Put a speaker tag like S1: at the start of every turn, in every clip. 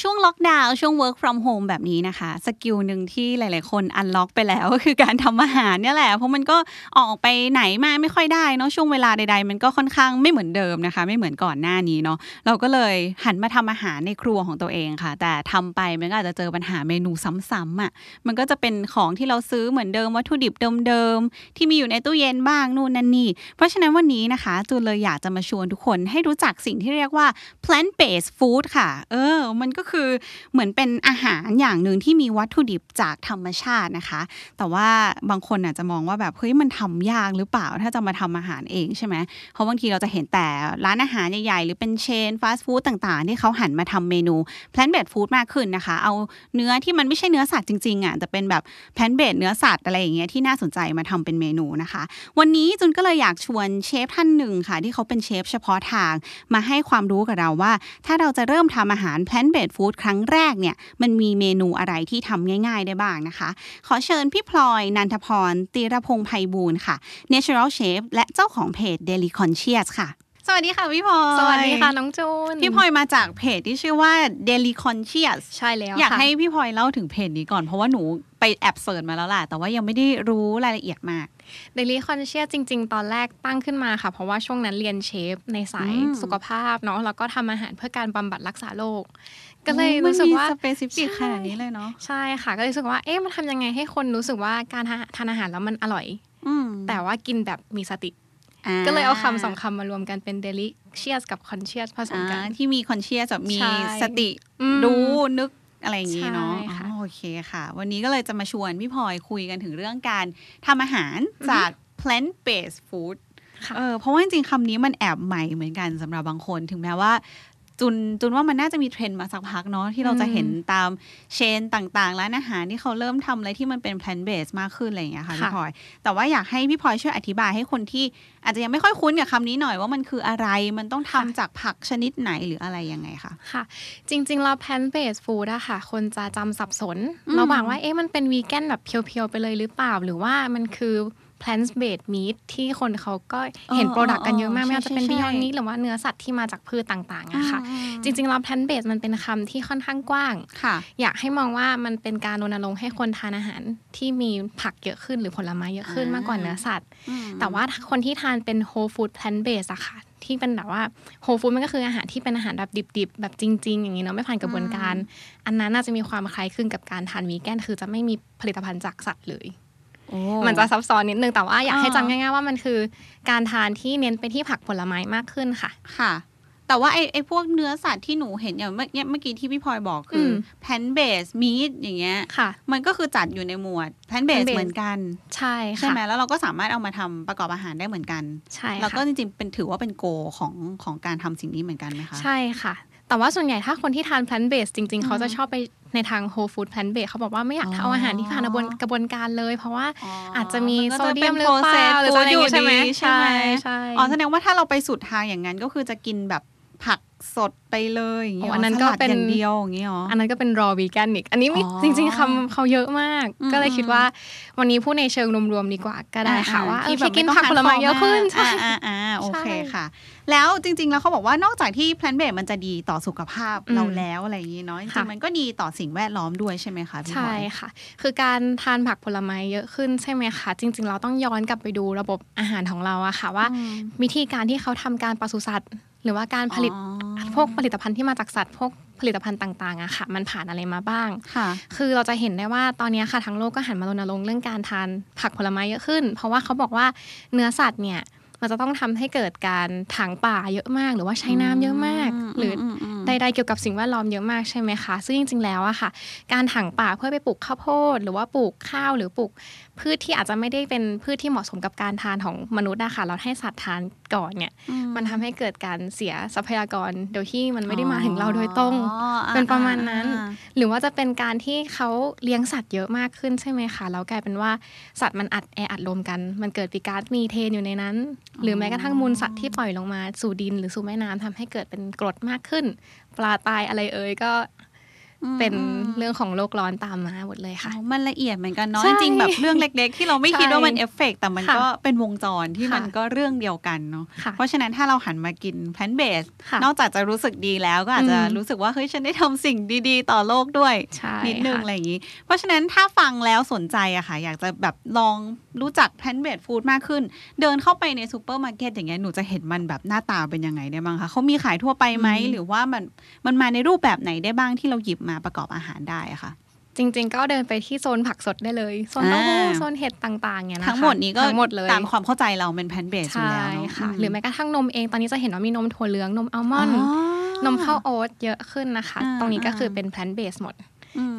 S1: ช่วงล็อกดาวน์ช่วง work from home แบบนี้นะคะ skill หนึ่งที่หลาย ๆ คน unlock ไปแล้วก็คือการทำอาหารเนี่ยแหละ เพราะมันก็ออกไปไหนมาไม่ค่อยได้เนาะช่วงเวลาใด ๆ มันก็ค่อนข้างไม่เหมือนเดิมนะคะ ไม่เหมือนก่อนหน้านี้เนาะเราก็เลยหันมาทำอาหารในครัวของตัวเองค่ะ แต่ทำไปมันก็อาจจะเจอปัญหาเมนูซ้ำๆอะมันก็จะเป็นของที่เราซื้อเหมือนเดิมวัตถุดิบเดิม ๆ ที่มีอยู่ในตู้เย็นบ้างนู่นนั่นนี่เพราะฉะนั้นวันนี้นะคะจูนเลยอยากจะมาชวนทุกคนให้รู้จักสิ่งที่เรียกว่า plant based food ค่ะ เออ มันก็คือเหมือนเป็นอาหารอย่างหนึ่งที่มีวัตถุดิบจากธรรมชาตินะคะ แต่ว่าบางคนอาจจะมองว่าแบบเฮ้ยมันทำยากหรือเปล่าถ้าจะมาทำอาหารเองใช่ไหมเพราะบางทีเราจะเห็นแต่ร้านอาหารใหญ่ๆ หรือเป็นเชนฟาสต์ฟู้ดต่างๆ ที่เขาหันมาทำเมนู plant based food มากขึ้นนะคะ เอาเนื้อที่มันไม่ใช่เนื้อสัตว์จริงๆอะแต่เป็นแบบ plant based เนื้อสัตว์อะไรอย่างเงี้ยที่น่าสนใจมาทำเป็นเมนูนะคะ วันนี้จุนก็เลยอยากชวนเชฟท่านหนึ่งค่ะ ที่เขาเป็นเชฟเฉพาะทางมาให้ความรู้กับเราว่า ถ้าเราจะเริ่มทำอาหาร plant based food ครั้งแรกเนี่ยมันมีเมนูอะไรที่ทำง่าย ๆ ได้บ้างนะคะ ขอเชิญพี่พลอยนันทพรตีรพงษ์ไพบูลย์ค่ะ Natural Chef และเจ้าของเพจ Daily Conscious ค่ะสวัสดีค่ะพี่พลอย
S2: สวัสดีค่ะน้องจูน
S1: พี่พลอยมาจากเพจที่ชื่อว่า Daily Conscious
S2: ใช่แล้ว
S1: อยาก
S2: ค่ะ
S1: ให้พี่พลอยเล่าถึงเพจนี้ก่อนเพราะว่าหนูไปแอบเสิร์ชมาแล้วแหละแต่ว่ายังไม่ได้รู้รายละเอียดมาก
S2: Daily Conscious จริง ๆ ตอนแรกตั้งขึ้นมาค่ะ เพราะว่าช่วงนั้นเรียนเชฟในสาย
S1: อืม
S2: สุขภาพเนาะแล้วก็ทำอาหารเพื่อการบำบัดรักษาโรคก็เลยรู้สึกว่า
S1: specific ขนาดนี้เลยเนาะ
S2: ใช่ค่ะ ก็เลยรู้สึกว่าเอ๊ะมันทำยังไงให้คนรู้สึกว่าการทานทานอาหารแล้วมันอร่อย
S1: อืม
S2: แต่ว่ากินแบบมีสติ
S1: อ่
S2: ก็เลยเอาคำสองคำมารวมกันเป็น Delicious กับ Conscious ผสมกัน
S1: อ่าที่มี conscious แบบมี
S2: ใช่
S1: สติ
S2: อืม
S1: รู้นึก อะไรอย่างนี้เนาะ
S2: ใช่ค่ะ
S1: อ๋อโอเคค่ะ วันนี้ก็เลยจะมาชวนพี่พลอยคุยกันถึงเรื่องการทำอาหารจาก plant based food
S2: ค่ะ
S1: เออเพราะว่าจริงๆคำนี้มันแอบใหม่เหมือนกันสำหรับบางคน ถึงแม้ว่า จุนจุนว่ามันน่าจะมีเทรนด์มาสักพักเนาะที่เราจะเห็นตามเชนต่างๆร้านอาหารที่เขาเริ่มทำอะไรที่มันเป็น plant based มากขึ้นอะไรอย่างเงี้ยค่ะพี่
S2: ค่ะ
S1: พลอยแต่ว่าอยากให้พี่พลอยช่วยอธิบายให้คนที่ อาจจะยังไม่ค่อยคุ้นกับคำนี้หน่อยว่ามันคืออะไรมันต้องทำจากผักชนิดไหนหรืออะไรยังไงคะ
S2: ค่ะ จริงๆเรา plant based food อะค่ะ คนจะจำสับสน
S1: อืม
S2: ระหว่างว่าเอ๊ะมันเป็นวีแกนแบบเพียวๆไปเลยหรือเปล่าหรือว่ามันคือ plant based meat ที่คนเขาก็เห็น
S1: เออ
S2: product กันเยอะมาก
S1: เออ
S2: ไม่ว่าจะเป็น
S1: ใช่ใช่
S2: Beyond Meat หรือว่าเนื้อสัตว์ที่มาจากพืชต่างๆอะค่ะ จริงๆเรา plant based มันเป็นคำที่ค่อนข้างกว้าง
S1: ค่ะ
S2: อยากให้มองว่ามันเป็นการรณรงค์ให้คนทานอาหารที่มีผักเยอะขึ้นหรือผลไม้เยอะขึ้น
S1: อ่าม
S2: มากกว่าเนื้อสัตว์
S1: อืม
S2: แต่ว่าคนที่ทานเป็น whole food plant based อะค่ะที่เป็นแบบว่า whole food มันก็คืออาหารที่เป็นอาหารแบบดิบๆ แบบจริง ๆ อย่างนี้เนาะไม่ผ่านกระบวนการ อันนั้นน่าจะมีความคล้ายคลึงกับการทานวีแกนคือจะไม่มีผลิตภัณฑ์จากสัตว์เลย
S1: โอ้
S2: มันจะซับซ้อนนิดนึงแต่ว่าอยากให้
S1: อ่า
S2: จำง่ายๆว่ามันคือการทานที่เน้นไปที่ผักผลไม้มากขึ้นค่ะ
S1: ค่ะ แต่ว่าไอ้ไอ้พวกเนื้อสัตว์ที่หนูเห็นอย่างเมื่อเมื่อกี้ที่พี่พลอยบอกคืออ
S2: ม
S1: plant based meat อย่างเงี้ย
S2: ค่ะ
S1: มันก็คือจัดอยู่ในหมวด plant based
S2: plant-based
S1: เหมือนกัน
S2: ใช่
S1: ใช่
S2: ค่ะ
S1: ไหมแล้วเราก็สามารถเอามาทำประกอบอาหารได้เหมือนกัน
S2: ใช่
S1: แล้วก็
S2: ค่ะ
S1: จริงๆเป็นถือว่าเป็นโกของของการทำสิ่งนี้เหมือนกันไหมคะ
S2: ใช่ค่ะแต่ว่าส่วนใหญ่ถ้าคนที่ทาน plant based จริง ๆ เขาจะชอบไป ในทาง whole food plant based เขาบอกว่าไม่อยาก
S1: อ๋อ
S2: เอาอาหารที่ผ่านกระบวนกระบวนการเลย เพราะว่า
S1: อ๋อ
S2: อาจจะมี
S1: นก็
S2: โซ
S1: จะ
S2: เดี
S1: ป็
S2: ย
S1: น
S2: มหรือเปล่า
S1: processed
S2: หรืออะไรอย่างงี้
S1: food
S2: ใช่ไหม
S1: ใช่ไหม
S2: ใช่
S1: อ๋อแสดงว่าถ้าเราไปสุดทางอย่างนั้นก็คือจะกินแบบผักสดไปเลยอย่างเงี้ย
S2: โอ้อันนั้น
S1: ส
S2: ก็
S1: ลัด
S2: เป็น
S1: อย่างเดียวอย่างเงี้ยหรอ
S2: อันนั้นก็เป็น raw vegan อีก อันนี้มี
S1: อ๋อ
S2: จริง ๆคำเขาเยอะมาก
S1: อืม
S2: ก็เลยคิดว่า วันนี้พูดในเชิงรวมๆดีกว่าก็ได้ค่ะว่าเออ
S1: ที่แบบ
S2: กิน
S1: ไม่ต้อง
S2: ผักผลไม้เยอะขึ้น
S1: ใช่
S2: ใช่
S1: อ่าอ่าโอเค
S2: ใช่
S1: ค่ะ แล้วจริง ๆ แล้วเขาบอกว่านอกจากที่ plant based มันจะดีต่อสุขภาพ
S2: อืม
S1: เราแล้วอะไรอย่างงี้เนาะจริ
S2: ค่ะ
S1: งๆมันก็ดีต่อสิ่งแวดล้อมด้วยใช่ไหมคะพี่พล
S2: ใช่
S1: อย
S2: ค่ะ คือการทานผักผลไม้เยอะขึ้นใช่ไหมคะจริง ๆ เราต้องย้อนกลับไปดูระบบอาหารของเราอะค่ะว่า
S1: อืม
S2: วิธีการที่เขาทำการปศุสัตว์ หรือว่าการผลิต
S1: อ๋อ
S2: พวกผลิตภัณฑ์ที่มาจากสัตว์พวกผลิตภัณฑ์ต่างๆอะค่ะ มันผ่านอะไรมาบ้าง
S1: ค่ะ
S2: คือเราจะเห็นได้ว่าตอนนี้ค่ะทั้งโลกก็หันมารณรงค์เรื่องการทานผักผลไม้เยอะขึ้น เพราะว่าเขาบอกว่าเนื้อสัตว์เนี่ย มันจะต้องทำให้เกิดการถางป่าเยอะมาก หรือว่าใช้น้ำเยอะมาก หรืออ
S1: มม
S2: ใดๆเกี่ยวกับสิ่งแวดล้อมเยอะมากใช่ไหมคะ ซึ่งจริงๆแล้วอะค่ะ การถังป่าเพื่อไปปลูกข้าวโพด หรือว่าปลูกข้าวหรือปลูกพืชที่อาจจะไม่ได้เป็นพืชที่เหมาะสมกับการทานของมนุษย์อะค่ะเราให้สัตว์ทานก่อนเนี่ย มันทำให้เกิดการเสียทรัพยากรโดยที่มันไม่ได้มาถึงเราโดยตรง
S1: อ๋ออ่า
S2: เป็นประมาณนั้น
S1: อ่า
S2: หรือว่าจะเป็นการที่เขาเลี้ยงสัตว์เยอะมากขึ้นใช่ไหมคะแล้วกลายเป็นว่าสัตว์มันอัดแออัดรวมกัน มันเกิดปีก๊าซมีเทนอยู่ในนั้น หรือแม้กระทั่งมูลสัตว์ที่ปล่อยลงมาสู่ดิน หรือสู่แม่น้ำทำให้เกิดเป็นกรดมากขึ้นปลาตายอะไรเงี้ยก็ เป็นเรื่องของโลกร้อนตามมาหมดเลยค่ะ
S1: อ๋อมันละเอียดเหมือนกันเนาะ
S2: ใช่
S1: จริงๆแบบเรื่องเล็ก ๆ ที่เราไม่คิด
S2: ใช่
S1: ว่ามันเอฟเฟกต์แต่มัน
S2: ค่ะ
S1: ก็เป็นวงจรที่
S2: ค่ะ
S1: มันก็เรื่องเดียวกันเนาะ
S2: ค่ะ
S1: เพราะฉะนั้นถ้าเราหันมากิน plant based
S2: ค่ะ
S1: นอกจากจะรู้สึกดีแล้วก็อาจจะ
S2: อืม
S1: รู้สึกว่าเฮ้ยฉันได้ทำสิ่งดีๆ ต่อโลกด้วย
S2: ใช่
S1: นิดนึง
S2: ค่ะ
S1: อะไรอย่างนี้ เพราะฉะนั้นถ้าฟังแล้วสนใจอะค่ะ อยากจะแบบลองรู้จัก plant based food มากขึ้น เดินเข้าไปในซูเปอร์มาร์เก็ตอย่างเงี้ยหนูจะเห็นมันแบบหน้าตาเป็นยังไงได้บ้างคะเขามีขายทั่วไปไหมหรือว่ามันมันมาในรูปแบบไหนได้บ้างที่เราหยิบมาประกอบอาหารได้อะค่ะ
S2: จริง ๆ ก็เดินไปที่โซนผักสดได้เลยโซนเต้าหู้
S1: อ่า
S2: โซนเห็ดต่างๆเนี่ยนะคะ
S1: ทั้งหมดนี้ก็
S2: ทั้งหมดเลย
S1: ตามความเข้าใจเราเป็น plant based อยู่
S2: ใช่
S1: แล้วเนอะ
S2: ค่ะ
S1: ม
S2: หรือแม้กระทั่งนมเองตอนนี้จะเห็นว่ามีนมถั่วเหลืองนมอัลมอนด์
S1: อ๋อน
S2: มข้าวโอ๊ตเยอะขึ้นนะคะ
S1: อ่า
S2: ตรงนี้ก็
S1: อ่า
S2: คือเป็น plant based หมด
S1: อืม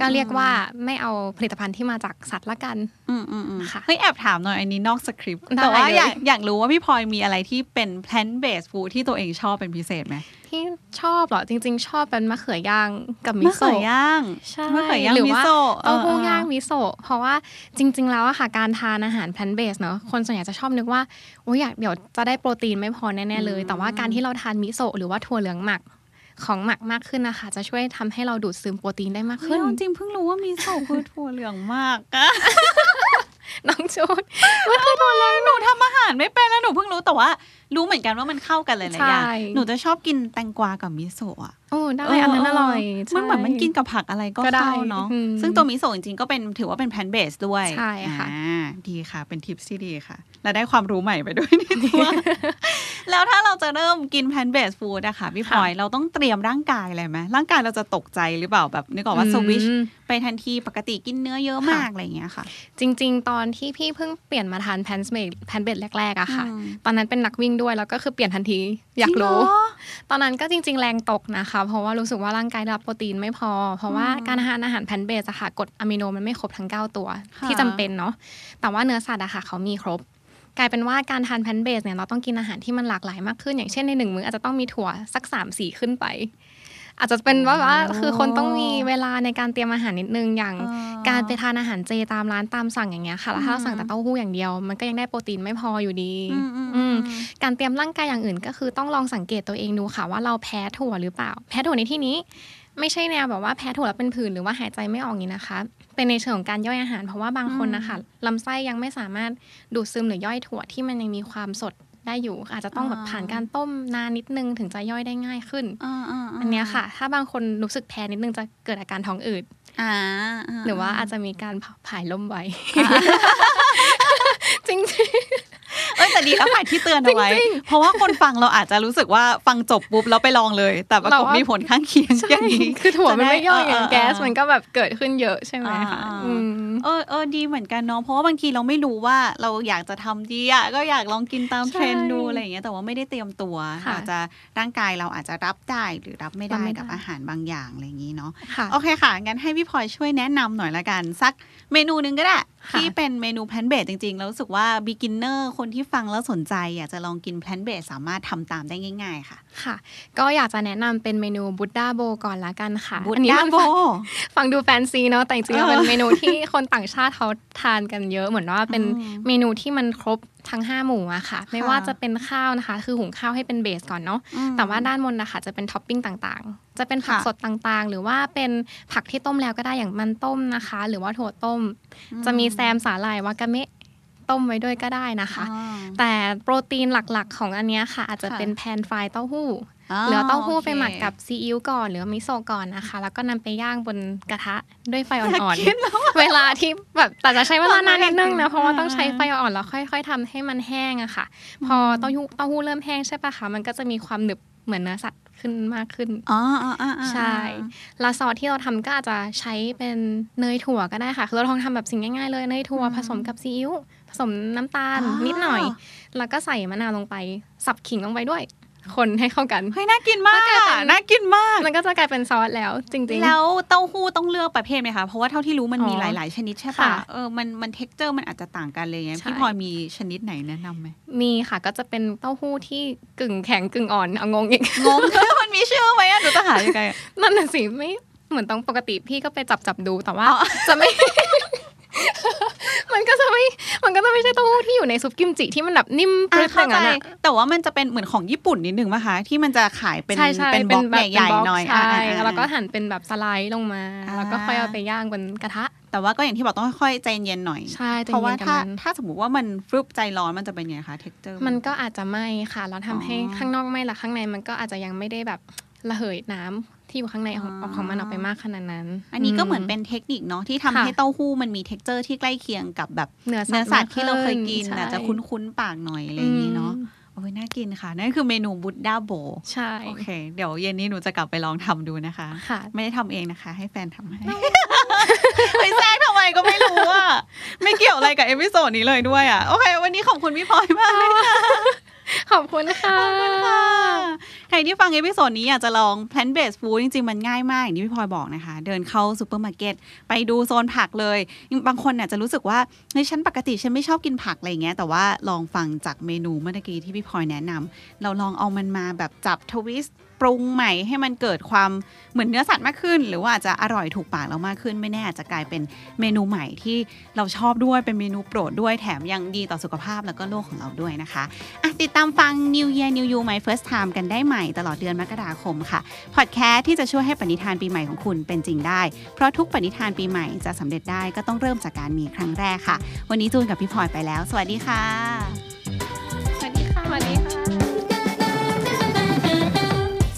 S2: ก็เรียกว่าไม่เอาผลิตภัณฑ์ที่มาจากสัตว์ละกัน
S1: อืมอืมอืม
S2: ค่ะ
S1: เฮ้ยแอบถามหน่อยอันนี้นอกสคริปต์
S2: ได้
S1: แต่ว่า
S2: เลย
S1: อยากอยากรู้ว่าพี่พลอยมีอะไรที่เป็น plant based food ที่ตัวเองชอบเป็นพิเศษไหม
S2: ที่ชอบเหรอจริง ๆ ชอบเป็นมะเขือย่างกับมิ
S1: มะเขื
S2: โซะ
S1: อย่าง
S2: ใช่
S1: มะเขือย่าง
S2: หรือ
S1: มิ
S2: ว่า
S1: โซะ
S2: เต้าหู้
S1: ออ
S2: ย่างมิโซะเพราะว่าจริง ๆ แล้วอะค่ะการทานอาหาร plant based เนอะคนส่วนใหญ่จะชอบนึกว่าโอ้ยอยากเดี๋ยวจะได้โปรตีนไม่พอแน่ๆเลย แต่ว่าการที่เราทานมิโซะหรือว่าถั่วเหลืองหมัก ของหมักมากขึ้นนะคะ จะช่วยทำให้เราดูดซึมโปรตีนได้มาก
S1: เฮ้ย
S2: ขึ้น
S1: เอาจริงเพิ่งรู้ว่ามิโซะคือถั่วเหลืองมากอะ
S2: น้องจูน
S1: มันคือถั่วเหลืองหนูทำอาหารไม่เป็นแล้วหนูเพิ่งรู้แต่ว่ารู้เหมือนกันว่ามันเข้ากันหลายๆอย่าง
S2: ใช่
S1: หนูจะชอบกินแตงกวากับมิโซะอะ
S2: โอ้ได้อันนั้นอร่อย
S1: มันเหมือน
S2: ใช่
S1: มันกินกับผักอะไรก็
S2: ก็ได้
S1: เข้าเนาะ
S2: อืม
S1: ซึ่งตัวมิโซะจริงๆก็เป็นถือว่าเป็น plant-based ด้วย
S2: ใช่ค่ะ
S1: อ่าดีค่ะ เป็นทิปที่ดีค่ะ และได้ความรู้ใหม่ไปด้วยในตัวแล้วถ้าเราจะเริ่มกิน plant-based food อะค่ะพี่พลอยเราต้องเตรียมร่างกายอะไรไหมร่างกายเราจะตกใจหรือเปล่าแบบนึกออกว่าสวิช
S2: อืม
S1: ไปทันทีปกติกินเนื้อเยอะมากอะไรอย่างเงี้ยค่ะ
S2: จริง ๆ ตอนที่พี่เพิ่งเปลี่ยนมาทาน plant-based plant-based แรกๆอะค่ะ
S1: อืม
S2: ตอนนั้นเป็นนักวิ่งด้วย แล้วก็คือเปลี่ยนทันที อยากรู้
S1: จังเหอ
S2: ตอนนั้นก็จริง ๆ แรงตกนะคะ เพราะว่ารู้สึกว่าร่างกายได้รับโปรตีนไม่พอ เพราะว่า
S1: อืม
S2: การทานอาหาร plant-based อะค่ะกรดอะมิโนมันไม่ครบทั้ง 9 ตัว
S1: ค่ะ
S2: ที่จำเป็นเนาะแต่ว่าเนื้อสัตว์อะค่ะเขามีครบกลายเป็นว่าการทานแพนเบสเนี่ยเราต้องกินอาหารที่มันหลากหลายมากขึ้น อย่างเช่นในหนึ่งมื้ออาจจะต้องมีถั่วสัก3ามสี่ขึ้นไป อาจจะเป็นว่าว่าคือคนต้องมีเวลาในการเตรียมอาหารนิดนึงอย่าง
S1: อ๋อ
S2: การไปทานอาหารเจตามร้านตามสั่งอย่างเงี้ยค่ะแล้วถ้าเราสั่งแต่เต้าหู้อย่างเดียว มันก็ยังได้โปรตีนไม่พออยู่ดี
S1: อืมอืม
S2: อื
S1: อื
S2: ม
S1: ม
S2: การเตรียมร่างกายอย่างอื่นก็คือต้องลองสังเกตตัวเองดูค่ะว่าเราแพ้ถั่วหรือเปล่า แพ้ถั่วในที่นี้ไม่ใช่แนวแบบว่าแพ้ถั่วแล้วเป็นผื่นหรือว่าหายใจไม่ออกอย่างนี้นะคะ เป็นในเชิงของการย่อยอาหารเพราะว่าบางคนนะคะลำไส้ยังไม่สามารถดูดซึมหรือย่อยถั่วที่มันยังมีความสด ได้อยู่ อาจจะต้องแบบผ่านการต้มนานนิดนึงถึงจะย่อยได้ง่ายขึ้น
S1: อ่าาา
S2: อันเนี้ยค่ะ ถ้าบางคนรู้สึกแพ้นิดนึงจะเกิดอาการท้องอืด
S1: อ่า
S2: หรือว่าอาจจะมีการผายลมไว้จริง
S1: เอ้ยแต่ดีแล้วค่ะที่เตือนเอาไว้ เพราะว่าคนฟังเราอาจจะรู้สึกว่าฟังจบปุ๊บแล้วไปลองเลย แต่ปรากฏ
S2: เราว่ามี
S1: มีผลข้างเคียง
S2: ๆใช่
S1: อย่างนี้
S2: คือถั่วมันไม่ย่อยอย่าง
S1: จะได้
S2: แก๊ส
S1: เออ
S2: มันก็แบบเกิดขึ้นเยอะใช่ไหมคะ
S1: อ่าๆ
S2: อืม
S1: เออเออดีเหมือนกันเนาะเพราะว่าบางทีเราไม่รู้ว่าเราอยากจะทำดีอะก็อยากลองกินตาม
S2: ใช่
S1: เทรนด์ดูอะไรอย่างเงี้ยแต่ว่าไม่ได้เตรียมตัว
S2: ค่ะ
S1: อาจจะร่างกายเราอาจจะรับได้หรือรับไม่
S2: รับ
S1: ได้
S2: ไม่
S1: กับ
S2: ได้
S1: อาหารบางอย่างอะไรอย่างนี้เนาะ
S2: ค่ะ
S1: โอเคค่ะงั้นให้พี่พลอยช่วยแนะนำหน่อยละกันสักเมนูหนึ่งก็ได้
S2: ค่ะ
S1: ที่เป็นเมนู plant-based จริงๆแล้วรู้สึกว่า b ิ g ินเนอร์คนที่ฟังแล้วสนใจ อยากจะลองกิน plant-based สามารถทำตามได้ง่าย ๆ ค่ะ
S2: ค่ะ ก็อยากจะแนะนำเป็นเมนู Buddha bowl ก่อนละกันค่ะ
S1: Buddha bowl
S2: อันนี้
S1: ด้า
S2: มันฟังฟังดูแฟนซีเนาะแต่จริงๆ
S1: เออ
S2: มันเป็นเมนูที่คนต่างชาติเขาทานกันเยอะเหมือนว่าเป็น
S1: อืม
S2: เมนูที่มันครบทั้ง 5 หมู่อะค่ะ ไม่
S1: ค่ะ
S2: ว่าจะเป็นข้าวนะคะ คือหุงข้าวให้เป็น base ก่อนเนาะ
S1: อืม
S2: แต่ว่าด้านบนนะคะจะเป็นท็อปปิ้งต่างๆ จะเป็นผัก
S1: ค่ะ
S2: สดต่างๆ หรือว่าเป็นผักที่ต้มแล้วก็ได้อย่างมันต้มนะคะ หรือว่าถั่วต้ม จะมีแซมสาหร่ายวากาเมะ ต้มไว้ด้วยก็ได้นะคะ
S1: อ่า
S2: แต่โปรตีนหลักๆ ของอันเนี้ยค่ะ อาจจะ
S1: ค่ะ
S2: เป็น pan-fried เต้าหู้าเหลือเต้าหู้
S1: โอค
S2: ไปหมักกับซีอิ๊วก่อนหรือว่ามิโซะก่อนนะคะ แล้วก็นำไปย่างบนกระทะด้วยไฟอ่อนๆเวลาที่แบบแต่จะใช้เวลานานนิดนึงนะเพราะว่าต้องใช้ไฟอ่อนๆแล้วค่อย ๆทำให้มันแห้งอะค่ะ พอเต้าหู้เต้าหู้เริ่มแห้งใช่ปะคะมันก็จะมีความหนึบเหมือนเนื้อสัตว์ขึ้นมากขึ้น
S1: อ๋ออ๋ออ๋ออ๋อ
S2: ใช่ แล้วซอสที่เราทำก็อาจจะใช้เป็นเนยถั่วก็ได้ค่ะ คือเราลองทำแบบสิ่งง่ายๆเลยเนยถั่วผสมกับซีอิ๊ว ผสมน้ำตาลนิดหน่อย แล้วก็ใส่มะนาวลงไป สับขิงลงไปด้วย คนให้เข้ากัน
S1: เฮ้ยน่ากินมาก
S2: มันกลายเป็น
S1: น่ากินมาก
S2: มันก็จะกลายเป็นซอสแล้ว จริง ๆ
S1: แล้วเต้าหู้ต้องเลือกประเภทไหมคะเพราะว่าเท่าที่รู้มันมี
S2: อ๋อห
S1: ลาย ๆ ชนิดใช่ปะ
S2: ค่ะ
S1: เออมันมัน texture มันอาจจะต่างกันเลยไง
S2: ใช่
S1: พี่พลอยมีชนิดไหนแนะนำไหม
S2: มีค่ะก็จะเป็นเต้าหู้ที่กึ่งแข็งกึ่งอ่อนเอางงอีก
S1: งงมันมีชื่อไหมอะหนูจะหายังไงอะ
S2: นั่นน่ะสิไม่เหมือนต้องปกติพี่ก็ไปจับจับดูแต่ว่า
S1: อ๋อ
S2: จะไม่มันก็ จะไม่มันก็จะไม่ใช่เต้าหู้ที่อยู่ในซุปกิมจิที่มันแบบนิ่มปรึ๊ดอ
S1: เข้า
S2: ย่าง
S1: ใจ
S2: นั้นอะ
S1: แต่ว่ามันจะเป็นเหมือนของญี่ปุ่นนิดนึงป่ะคะที่มันจะขายเป็น
S2: ใช่ใช่
S1: เป็นบล็อก
S2: แบบ
S1: ใหญ่
S2: เป็บล็ก
S1: ๆหน่อย
S2: ใช่
S1: อ่า
S2: แล้วก็หั่นเป็นแบบสไลด์ลงมา
S1: อ่า
S2: แล้วก็ค่อยเอาไปย่างบนกระทะ
S1: แต่ว่าก็อย่างที่บอกต้องค่อยๆใจเย็นหน่อย
S2: ใช่ใจ
S1: เพราะว่า
S2: เย็นกับ
S1: ถ้า
S2: มัน
S1: ถ้าสมมติว่ามันฟลุปใจร้อนมันจะเป็นยังไงคะเท็กเจอร์
S2: มันก็อาจจะไหม้ค่ะแล้วทำให้
S1: อ๋อ
S2: ข้างนอกไหม้และข้างในมันก็อาจจะยังไม่ได้แบบระเหยน้ำ ที่อยู่ข้างในของ
S1: อ๋อ
S2: ของมันออกไปมากขนาดนั้น
S1: อันนี้ก็เหมือนเป็นเทคนิคเนาะที่ทำ
S2: ค่ะ
S1: ให้เต้าหู้มันมี texture ที่ใกล้เคียงกับแบบ
S2: เนื้อ
S1: เนื้อสัตว์ที่เราเคยกิน
S2: ใช่
S1: อาจจะคุ้นๆปากหน่อยอะไรอย่างนี้เนาะ
S2: อืม
S1: โอ้ยน่ากินค่ะ นั่นคือเมนู Buddha bowl
S2: ใช่
S1: โอเค เดี๋ยวเย็นนี้หนูจะกลับไปลองทำดูนะคะ
S2: ค่ะ
S1: ไม่ได้ทำเองนะคะ ให้แฟนทำให้ไปแซงทำไมก็ไม่รู้อะ ไม่เกี่ยวอะไรกับ episode นี้เลยด้วยอะ โอเค วันนี้ขอบคุณพี่พลอยมากเลยค่ะ
S2: ขอบคุณค่ะ
S1: ใครที่ฟัง episode นี้อยากจะลอง plant based food จริง ๆ มันง่ายมาก อย่างที่พี่พลอยบอกนะคะ เดินเข้าซูเปอร์มาร์เก็ตไปดูโซนผักเลย บางคนเนี่ยจะรู้สึกว่าในฉันปกติฉันไม่ชอบกินผักอะไรเงี้ย แต่ว่าลองฟังจากเมนูเมื่อกี้ที่พี่พลอยแนะนำเราลองเอามันมาแบบจับ twist ปรุงใหม่ให้มันเกิดความเหมือนเนื้อสัตว์มากขึ้น หรือว่าอาจจะอร่อยถูกปากเรามากขึ้น ไม่แน่อาจจะกลายเป็นเมนูใหม่ที่เราชอบด้วยเป็นเมนูโปรดด้วยแถมยังดีต่อสุขภาพแล้วก็โลกของเราด้วยนะคะอะติดตามฟัง New Year New You My First Time กันได้ใหม่ตลอดเดือนมกราคมค่ะพอดแคสต์ที่จะช่วยให้ปณิธานปีใหม่ของคุณเป็นจริงได้ เพราะทุกปณิธานปีใหม่จะสำเร็จได้ก็ต้องเริ่มจากการมีครั้งแรกค่ะ วันนี้จูนกับพี่พลอยไปแล้ว สวัสดีค่ะ